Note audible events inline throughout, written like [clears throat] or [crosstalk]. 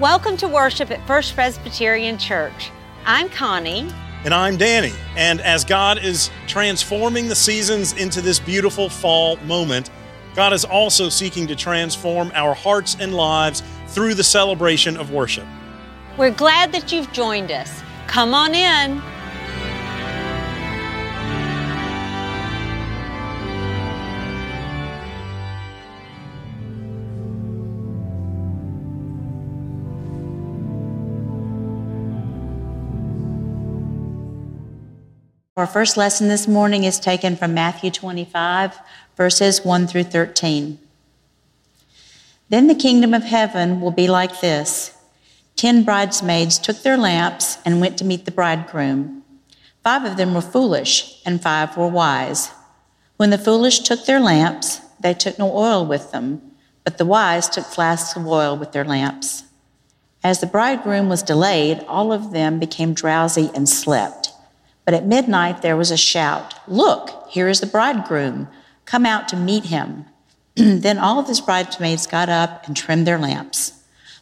Welcome to worship at First Presbyterian Church. I'm Connie. And I'm Danny. And as God is transforming the seasons into this beautiful fall moment, God is also seeking to transform our hearts and lives through the celebration of worship. We're glad that you've joined us. Come on in. Our first lesson this morning is taken from Matthew 25, verses 1 through 13. Then the kingdom of heaven will be like this Ten bridesmaids took their lamps and went to meet the bridegroom. Five of them were foolish, and five were wise. When the foolish took their lamps, they took no oil with them, but the wise took flasks of oil with their lamps. As the bridegroom was delayed, all of them became drowsy and slept. But at midnight there was a shout Look, here is the bridegroom. Come out to meet him. [clears throat] then all of his bridesmaids got up and trimmed their lamps.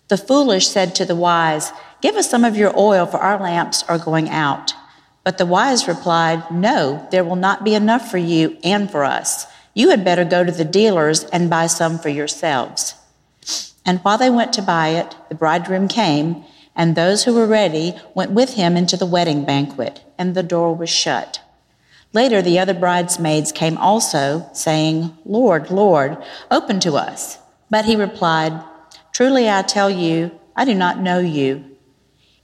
The foolish said to the wise, Give us some of your oil, for our lamps are going out. But the wise replied, No, there will not be enough for you and for us. You had better go to the dealers and buy some for yourselves. And while they went to buy it, the bridegroom came and those who were ready went with him into the wedding banquet, and the door was shut. Later, the other bridesmaids came also, saying, Lord, Lord, open to us. But he replied, Truly I tell you, I do not know you.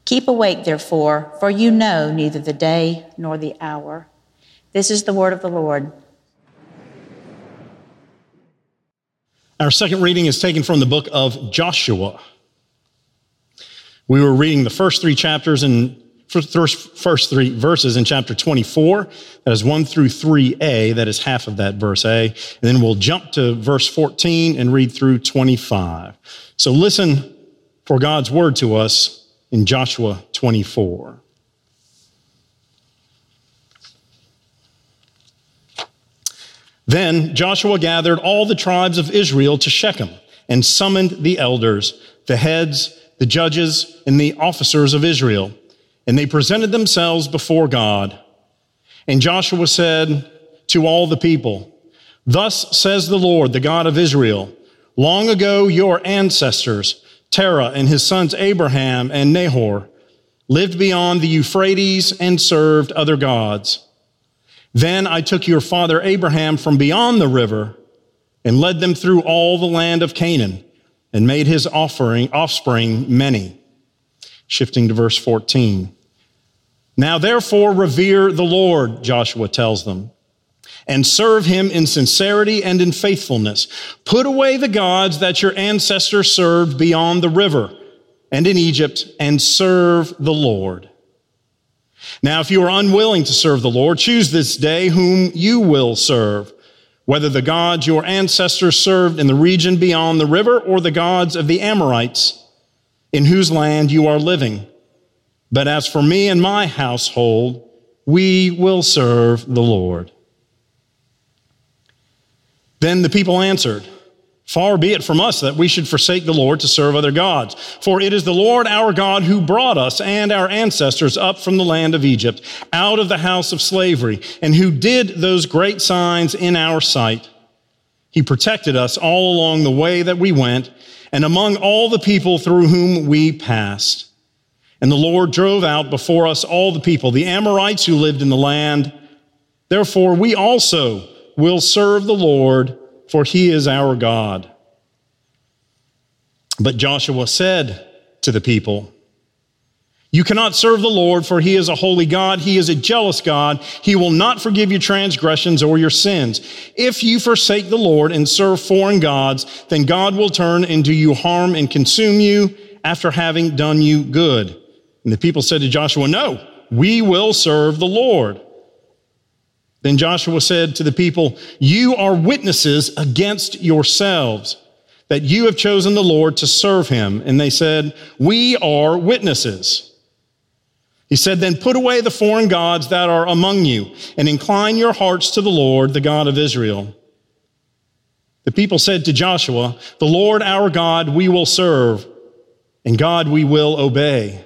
Keep awake, therefore, for you know neither the day nor the hour. This is the word of the Lord. Our second reading is taken from the book of Joshua. We were reading the first three chapters and first, three verses in chapter 24. That is 1 through 3a. That is half of that verse A. And then we'll jump to verse 14 and read through 25. So listen for God's word to us in Joshua 24. Then Joshua gathered all the tribes of Israel to Shechem and summoned the elders, the heads, the judges, and the officers of Israel, and they presented themselves before God. And Joshua said to all the people, Thus says the Lord, the God of Israel, long ago your ancestors, Terah and his sons Abraham and Nahor, lived beyond the Euphrates and served other gods. Then I took your father Abraham from beyond the river and led them through all the land of Canaan and made his offering, offspring many. Shifting to verse 14. Now therefore revere the Lord, Joshua tells them, and serve him in sincerity and in faithfulness. Put away the gods that your ancestors served beyond the river and in Egypt and serve the Lord. Now, if you are unwilling to serve the Lord, choose this day whom you will serve whether the gods your ancestors served in the region beyond the river or the gods of the Amorites in whose land you are living. But as for me and my household, we will serve the Lord. Then the people answered, Far be it from us that we should forsake the Lord to serve other gods. For it is the Lord our God who brought us and our ancestors up from the land of Egypt, out of the house of slavery, and who did those great signs in our sight. He protected us all along the way that we went, and among all the people through whom we passed. And the Lord drove out before us all the people, the Amorites who lived in the land. Therefore, we also will serve the Lord for he is our God. But Joshua said to the people, You cannot serve the Lord, for he is a holy God. He is a jealous God. He will not forgive your transgressions or your sins. If you forsake the Lord and serve foreign gods, then God will turn and do you harm and consume you after having done you good. And the people said to Joshua, No, we will serve the Lord. Then Joshua said to the people, You are witnesses against yourselves that you have chosen the Lord to serve him. And they said, We are witnesses. He said, Then put away the foreign gods that are among you and incline your hearts to the Lord, the God of Israel. The people said to Joshua, The Lord our God we will serve, and God we will obey.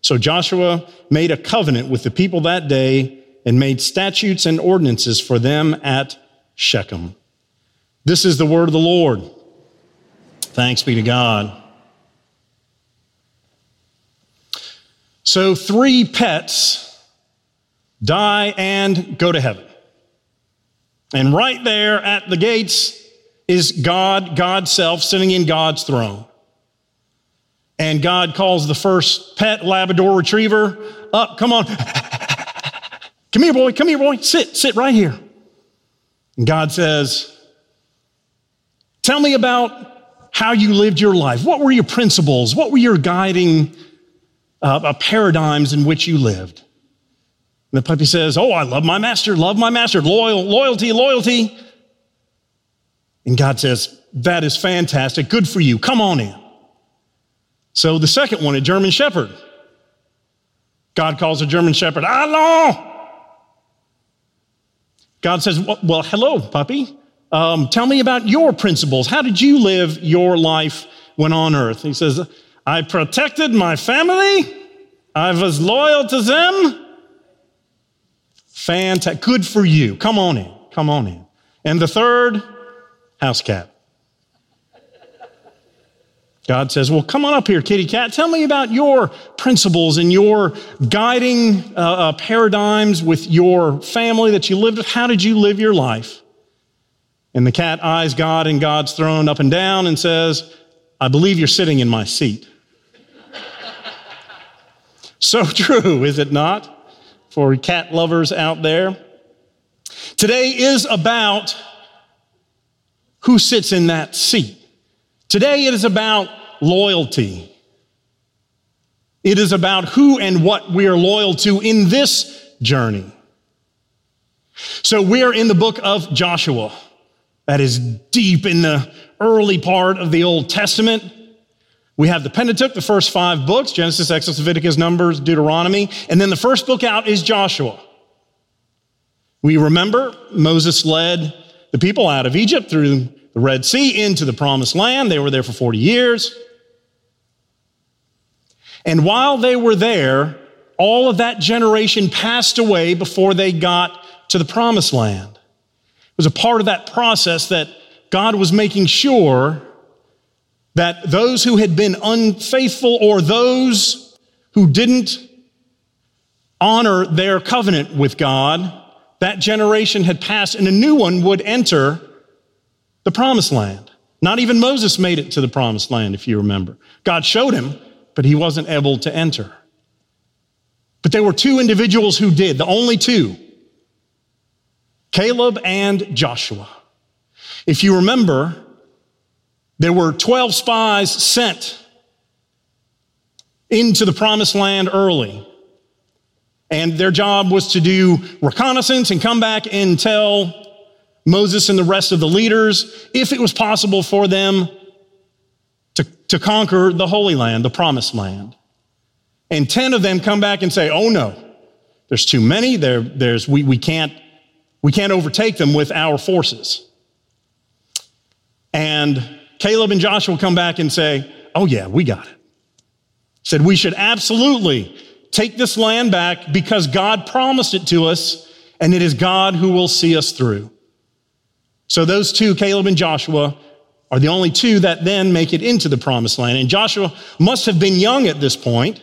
So Joshua made a covenant with the people that day and made statutes and ordinances for them at Shechem. This is the word of the Lord. Thanks be to God. So, three pets die and go to heaven. And right there at the gates is God, God's self, sitting in God's throne. And God calls the first pet Labrador retriever up. Come on. [laughs] come here, boy. Come here, boy. Sit, sit right here. And God says, Tell me about how you lived your life. What were your principles? What were your guiding uh, uh, paradigms in which you lived? And the puppy says, Oh, I love my master, love my master, loyal, loyalty, loyalty. And God says, That is fantastic. Good for you. Come on in. So the second one, a German Shepherd. God calls a German Shepherd, Hello. God says, Well, hello, puppy. Um, tell me about your principles. How did you live your life when on earth? He says, I protected my family. I was loyal to them. Fantastic. Good for you. Come on in. Come on in. And the third, house cat. God says, Well, come on up here, kitty cat. Tell me about your principles and your guiding uh, uh, paradigms with your family that you lived with. How did you live your life? And the cat eyes God and God's throne up and down and says, I believe you're sitting in my seat. [laughs] so true, is it not? For cat lovers out there. Today is about who sits in that seat. Today it is about loyalty. It is about who and what we are loyal to in this journey. So we are in the book of Joshua. That is deep in the early part of the Old Testament. We have the Pentateuch, the first five books Genesis, Exodus, Leviticus, Numbers, Deuteronomy. And then the first book out is Joshua. We remember Moses led the people out of Egypt through the Red Sea into the promised land. They were there for 40 years. And while they were there, all of that generation passed away before they got to the promised land. It was a part of that process that God was making sure that those who had been unfaithful or those who didn't honor their covenant with God, that generation had passed and a new one would enter the promised land. Not even Moses made it to the promised land, if you remember. God showed him, but he wasn't able to enter. But there were two individuals who did, the only two Caleb and Joshua. If you remember, there were 12 spies sent into the promised land early. And their job was to do reconnaissance and come back and tell Moses and the rest of the leaders if it was possible for them to, to conquer the Holy Land, the promised land. And 10 of them come back and say, oh no, there's too many. There, there's, we, we, can't, we can't overtake them with our forces. And Caleb and Joshua come back and say, oh yeah, we got it. Said we should absolutely take this land back because God promised it to us and it is God who will see us through. So those two, Caleb and Joshua, are the only two that then make it into the promised land. And Joshua must have been young at this point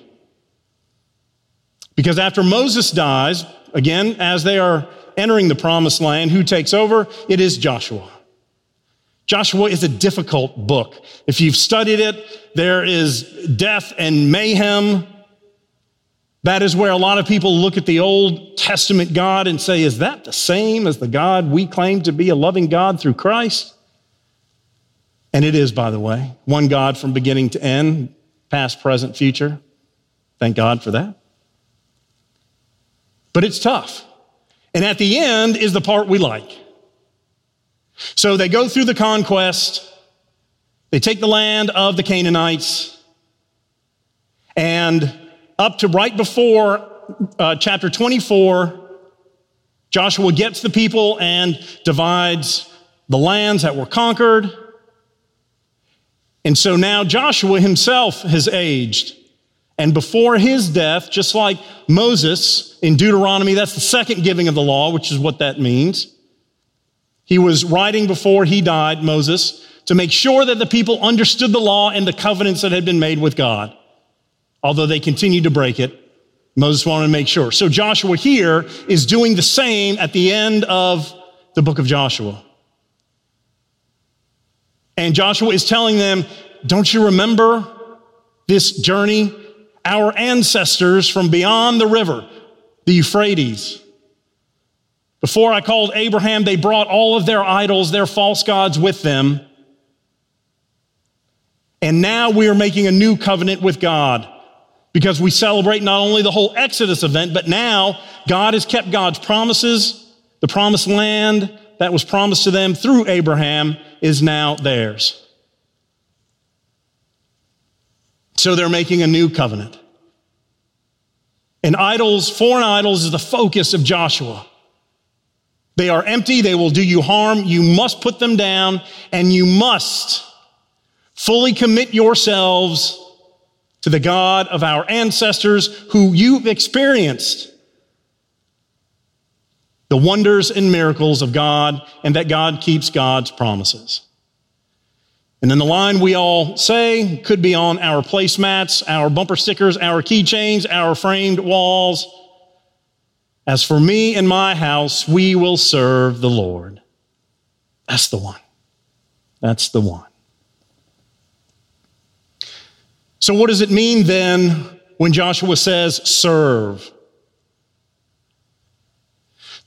because after Moses dies, again, as they are entering the promised land, who takes over? It is Joshua. Joshua is a difficult book. If you've studied it, there is death and mayhem. That is where a lot of people look at the Old Testament God and say, is that the same as the God we claim to be a loving God through Christ? And it is, by the way, one God from beginning to end, past, present, future. Thank God for that. But it's tough. And at the end is the part we like. So they go through the conquest, they take the land of the Canaanites, and up to right before uh, chapter 24, Joshua gets the people and divides the lands that were conquered. And so now Joshua himself has aged. And before his death, just like Moses in Deuteronomy, that's the second giving of the law, which is what that means. He was writing before he died, Moses, to make sure that the people understood the law and the covenants that had been made with God. Although they continued to break it, Moses wanted to make sure. So Joshua here is doing the same at the end of the book of Joshua. And Joshua is telling them, don't you remember this journey? Our ancestors from beyond the river, the Euphrates. Before I called Abraham, they brought all of their idols, their false gods with them. And now we are making a new covenant with God because we celebrate not only the whole Exodus event, but now God has kept God's promises. The promised land that was promised to them through Abraham is now theirs. So they're making a new covenant. And idols, foreign idols, is the focus of Joshua. They are empty, they will do you harm. You must put them down, and you must fully commit yourselves to the God of our ancestors who you've experienced the wonders and miracles of God, and that God keeps God's promises. And then the line we all say could be on our placemats, our bumper stickers, our keychains, our framed walls. As for me and my house, we will serve the Lord. That's the one. That's the one. So, what does it mean then when Joshua says serve?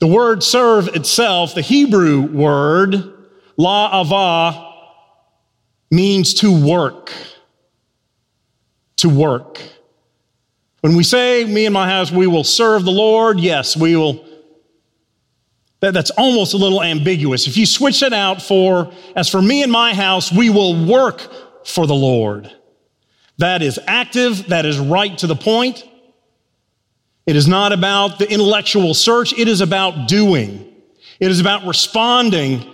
The word serve itself, the Hebrew word, la'avah, means to work. To work. When we say, me and my house, we will serve the Lord, yes, we will. That, that's almost a little ambiguous. If you switch it out for, as for me and my house, we will work for the Lord. That is active, that is right to the point. It is not about the intellectual search, it is about doing. It is about responding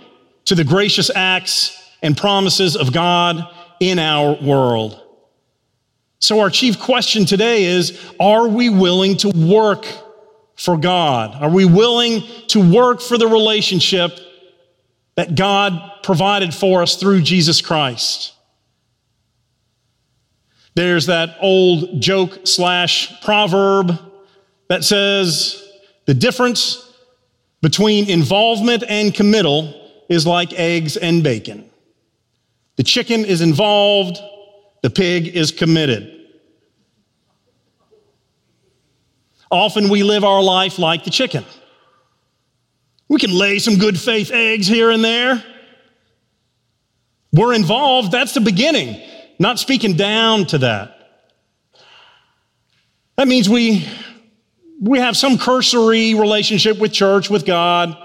to the gracious acts and promises of God in our world. So, our chief question today is Are we willing to work for God? Are we willing to work for the relationship that God provided for us through Jesus Christ? There's that old joke slash proverb that says the difference between involvement and committal is like eggs and bacon. The chicken is involved, the pig is committed. Often we live our life like the chicken. We can lay some good faith eggs here and there. We're involved, that's the beginning, not speaking down to that. That means we we have some cursory relationship with church, with God.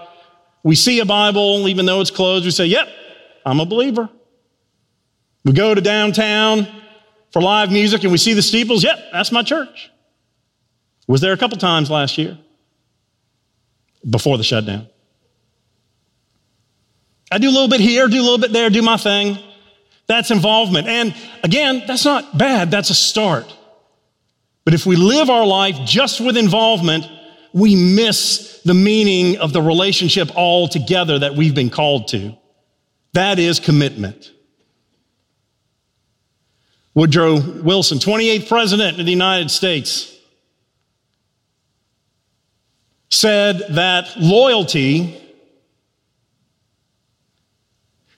We see a Bible, even though it's closed, we say, Yep, I'm a believer. We go to downtown for live music and we see the steeples. Yep, that's my church. Was there a couple times last year before the shutdown. I do a little bit here, do a little bit there, do my thing. That's involvement. And again, that's not bad, that's a start. But if we live our life just with involvement, we miss the meaning of the relationship altogether that we've been called to. That is commitment. Woodrow Wilson, 28th President of the United States, said that loyalty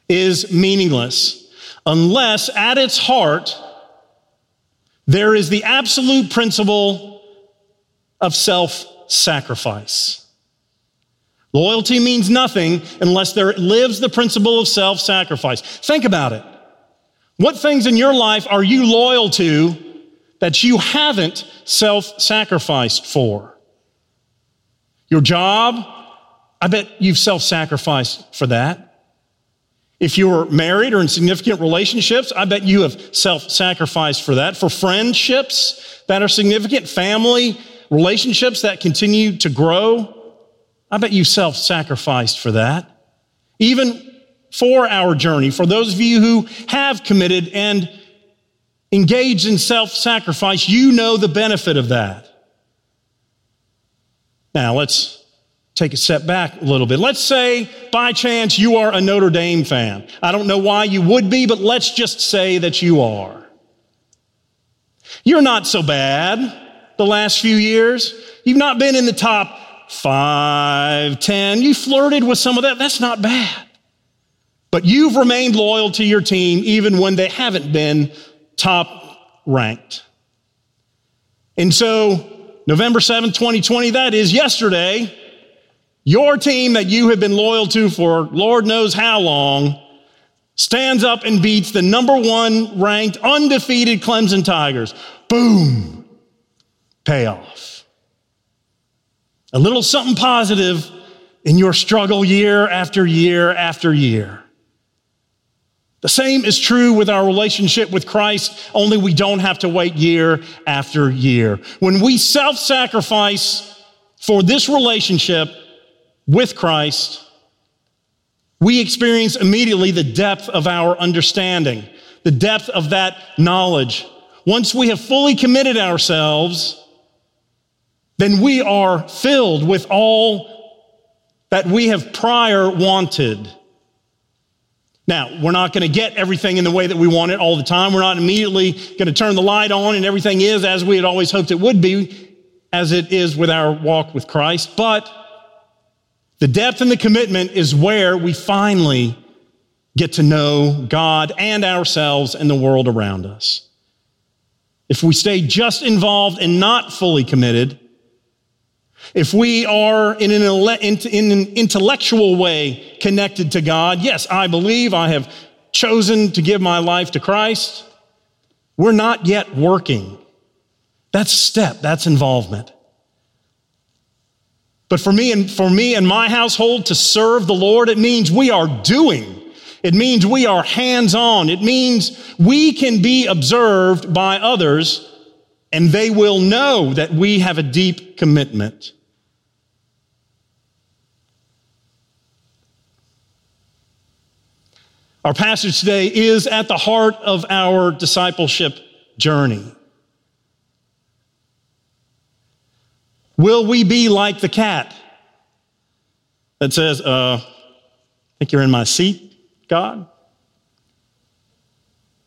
is meaningless unless at its heart there is the absolute principle of self sacrifice. Loyalty means nothing unless there lives the principle of self sacrifice. Think about it. What things in your life are you loyal to that you haven't self sacrificed for? Your job? I bet you've self sacrificed for that. If you're married or in significant relationships, I bet you have self sacrificed for that. For friendships that are significant, family relationships that continue to grow, I bet you self sacrificed for that. Even for our journey. For those of you who have committed and engaged in self sacrifice, you know the benefit of that. Now, let's take a step back a little bit. Let's say by chance you are a Notre Dame fan. I don't know why you would be, but let's just say that you are. You're not so bad the last few years. You've not been in the top five, ten. You flirted with some of that. That's not bad. But you've remained loyal to your team even when they haven't been top ranked. And so, November 7th, 2020, that is yesterday, your team that you have been loyal to for Lord knows how long stands up and beats the number one ranked, undefeated Clemson Tigers. Boom. Payoff. A little something positive in your struggle year after year after year. The same is true with our relationship with Christ, only we don't have to wait year after year. When we self sacrifice for this relationship with Christ, we experience immediately the depth of our understanding, the depth of that knowledge. Once we have fully committed ourselves, then we are filled with all that we have prior wanted. Now, we're not going to get everything in the way that we want it all the time. We're not immediately going to turn the light on and everything is as we had always hoped it would be, as it is with our walk with Christ. But the depth and the commitment is where we finally get to know God and ourselves and the world around us. If we stay just involved and not fully committed, if we are in an, in an intellectual way connected to God, yes, I believe I have chosen to give my life to Christ, we're not yet working. That's step, that's involvement. But for me and for me and my household to serve the Lord, it means we are doing. It means we are hands on. It means we can be observed by others and they will know that we have a deep commitment. Our passage today is at the heart of our discipleship journey. Will we be like the cat that says, uh, I think you're in my seat, God?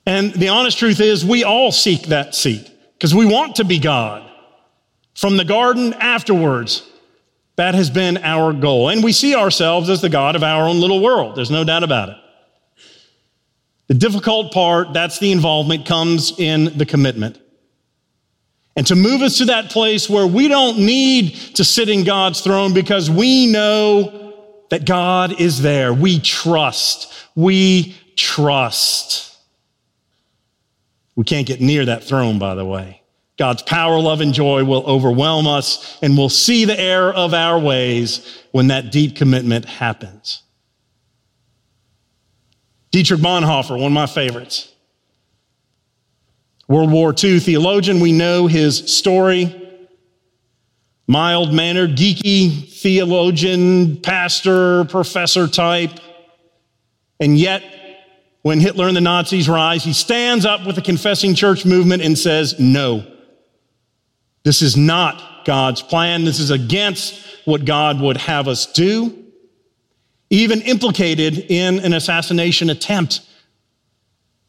And the honest truth is, we all seek that seat because we want to be God. From the garden afterwards, that has been our goal. And we see ourselves as the God of our own little world. There's no doubt about it. The difficult part, that's the involvement, comes in the commitment and to move us to that place where we don't need to sit in God's throne because we know that God is there. We trust. We trust. We can't get near that throne, by the way. God's power, love, and joy will overwhelm us, and we'll see the error of our ways when that deep commitment happens. Dietrich Bonhoeffer, one of my favorites. World War II theologian, we know his story. Mild mannered, geeky theologian, pastor, professor type. And yet, when Hitler and the Nazis rise, he stands up with the confessing church movement and says, No, this is not God's plan. This is against what God would have us do. Even implicated in an assassination attempt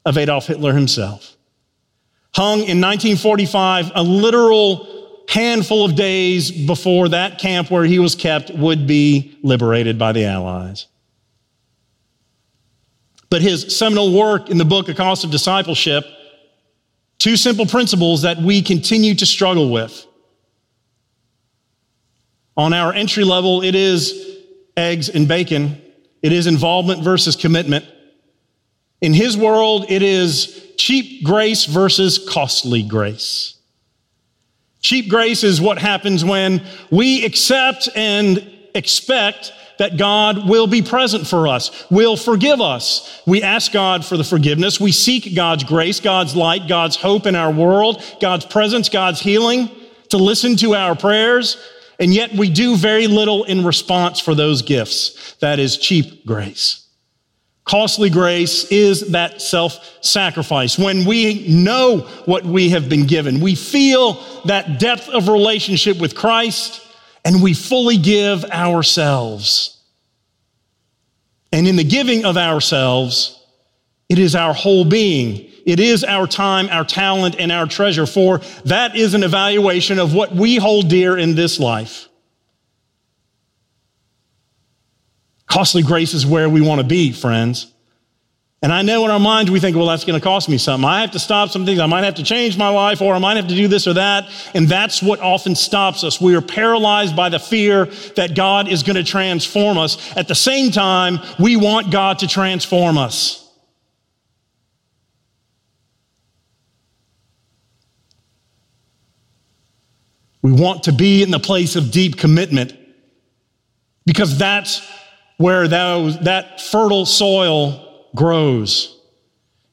of Adolf Hitler himself hung in 1945, a literal handful of days before that camp where he was kept would be liberated by the Allies. But his seminal work in the book, A Cost of Discipleship, two simple principles that we continue to struggle with. On our entry level, it is eggs and bacon. It is involvement versus commitment. In his world, it is cheap grace versus costly grace. Cheap grace is what happens when we accept and expect that God will be present for us, will forgive us. We ask God for the forgiveness. We seek God's grace, God's light, God's hope in our world, God's presence, God's healing, to listen to our prayers. And yet we do very little in response for those gifts. That is cheap grace. Costly grace is that self sacrifice. When we know what we have been given, we feel that depth of relationship with Christ, and we fully give ourselves. And in the giving of ourselves, it is our whole being. It is our time, our talent, and our treasure, for that is an evaluation of what we hold dear in this life. Costly grace is where we want to be, friends. And I know in our minds we think, well, that's going to cost me something. I have to stop some things. I might have to change my life or I might have to do this or that. And that's what often stops us. We are paralyzed by the fear that God is going to transform us. At the same time, we want God to transform us. We want to be in the place of deep commitment because that's where that fertile soil grows.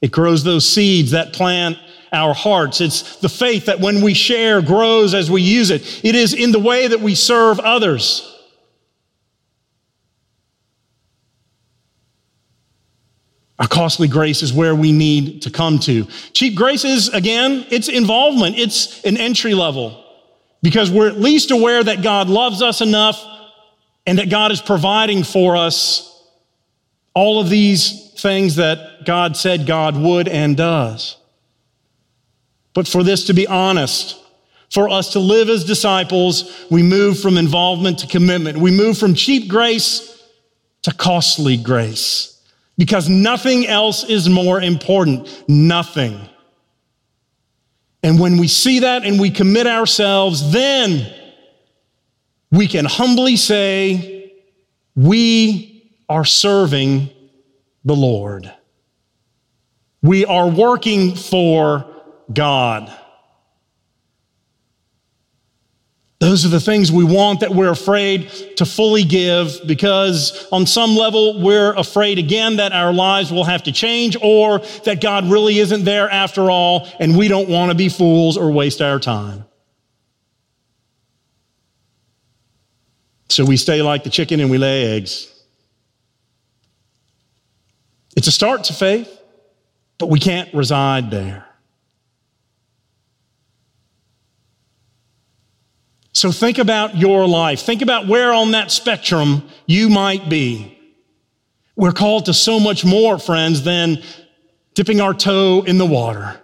It grows those seeds that plant our hearts. It's the faith that when we share grows as we use it. It is in the way that we serve others. Our costly grace is where we need to come to. Cheap grace is, again, it's involvement. It's an entry level because we're at least aware that God loves us enough and that God is providing for us all of these things that God said God would and does. But for this to be honest, for us to live as disciples, we move from involvement to commitment. We move from cheap grace to costly grace because nothing else is more important. Nothing. And when we see that and we commit ourselves, then we can humbly say, We are serving the Lord. We are working for God. Those are the things we want that we're afraid to fully give because, on some level, we're afraid again that our lives will have to change or that God really isn't there after all, and we don't want to be fools or waste our time. So we stay like the chicken and we lay eggs. It's a start to faith, but we can't reside there. So think about your life. Think about where on that spectrum you might be. We're called to so much more, friends, than dipping our toe in the water.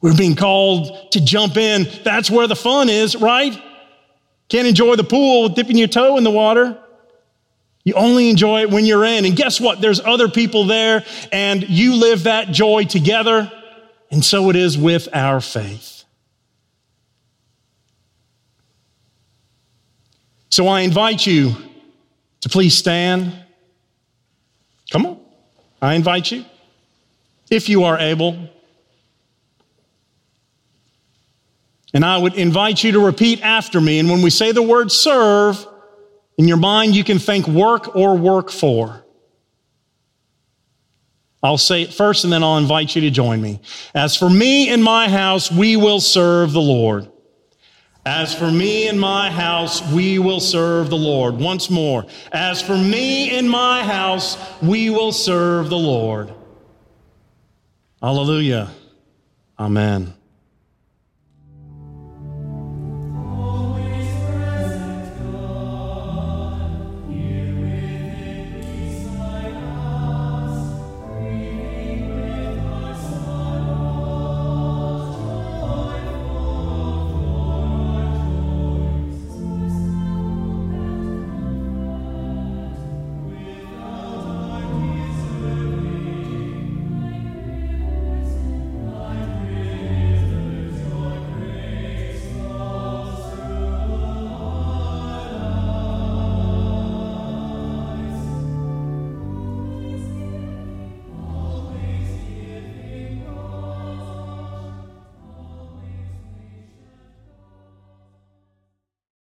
We're being called to jump in. That's where the fun is, right? Can't enjoy the pool dipping your toe in the water. You only enjoy it when you're in. And guess what? There's other people there, and you live that joy together. And so it is with our faith. So I invite you to please stand. Come on. I invite you, if you are able. And I would invite you to repeat after me. And when we say the word serve, in your mind, you can think work or work for. I'll say it first and then I'll invite you to join me. As for me and my house, we will serve the Lord. As for me and my house, we will serve the Lord. Once more. As for me and my house, we will serve the Lord. Hallelujah. Amen.